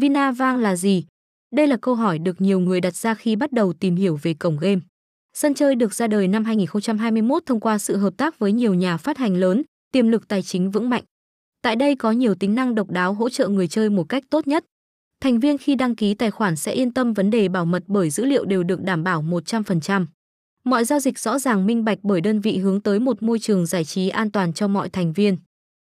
Vinavang là gì? Đây là câu hỏi được nhiều người đặt ra khi bắt đầu tìm hiểu về cổng game. Sân chơi được ra đời năm 2021 thông qua sự hợp tác với nhiều nhà phát hành lớn, tiềm lực tài chính vững mạnh. Tại đây có nhiều tính năng độc đáo hỗ trợ người chơi một cách tốt nhất. Thành viên khi đăng ký tài khoản sẽ yên tâm vấn đề bảo mật bởi dữ liệu đều được đảm bảo 100%. Mọi giao dịch rõ ràng minh bạch bởi đơn vị hướng tới một môi trường giải trí an toàn cho mọi thành viên.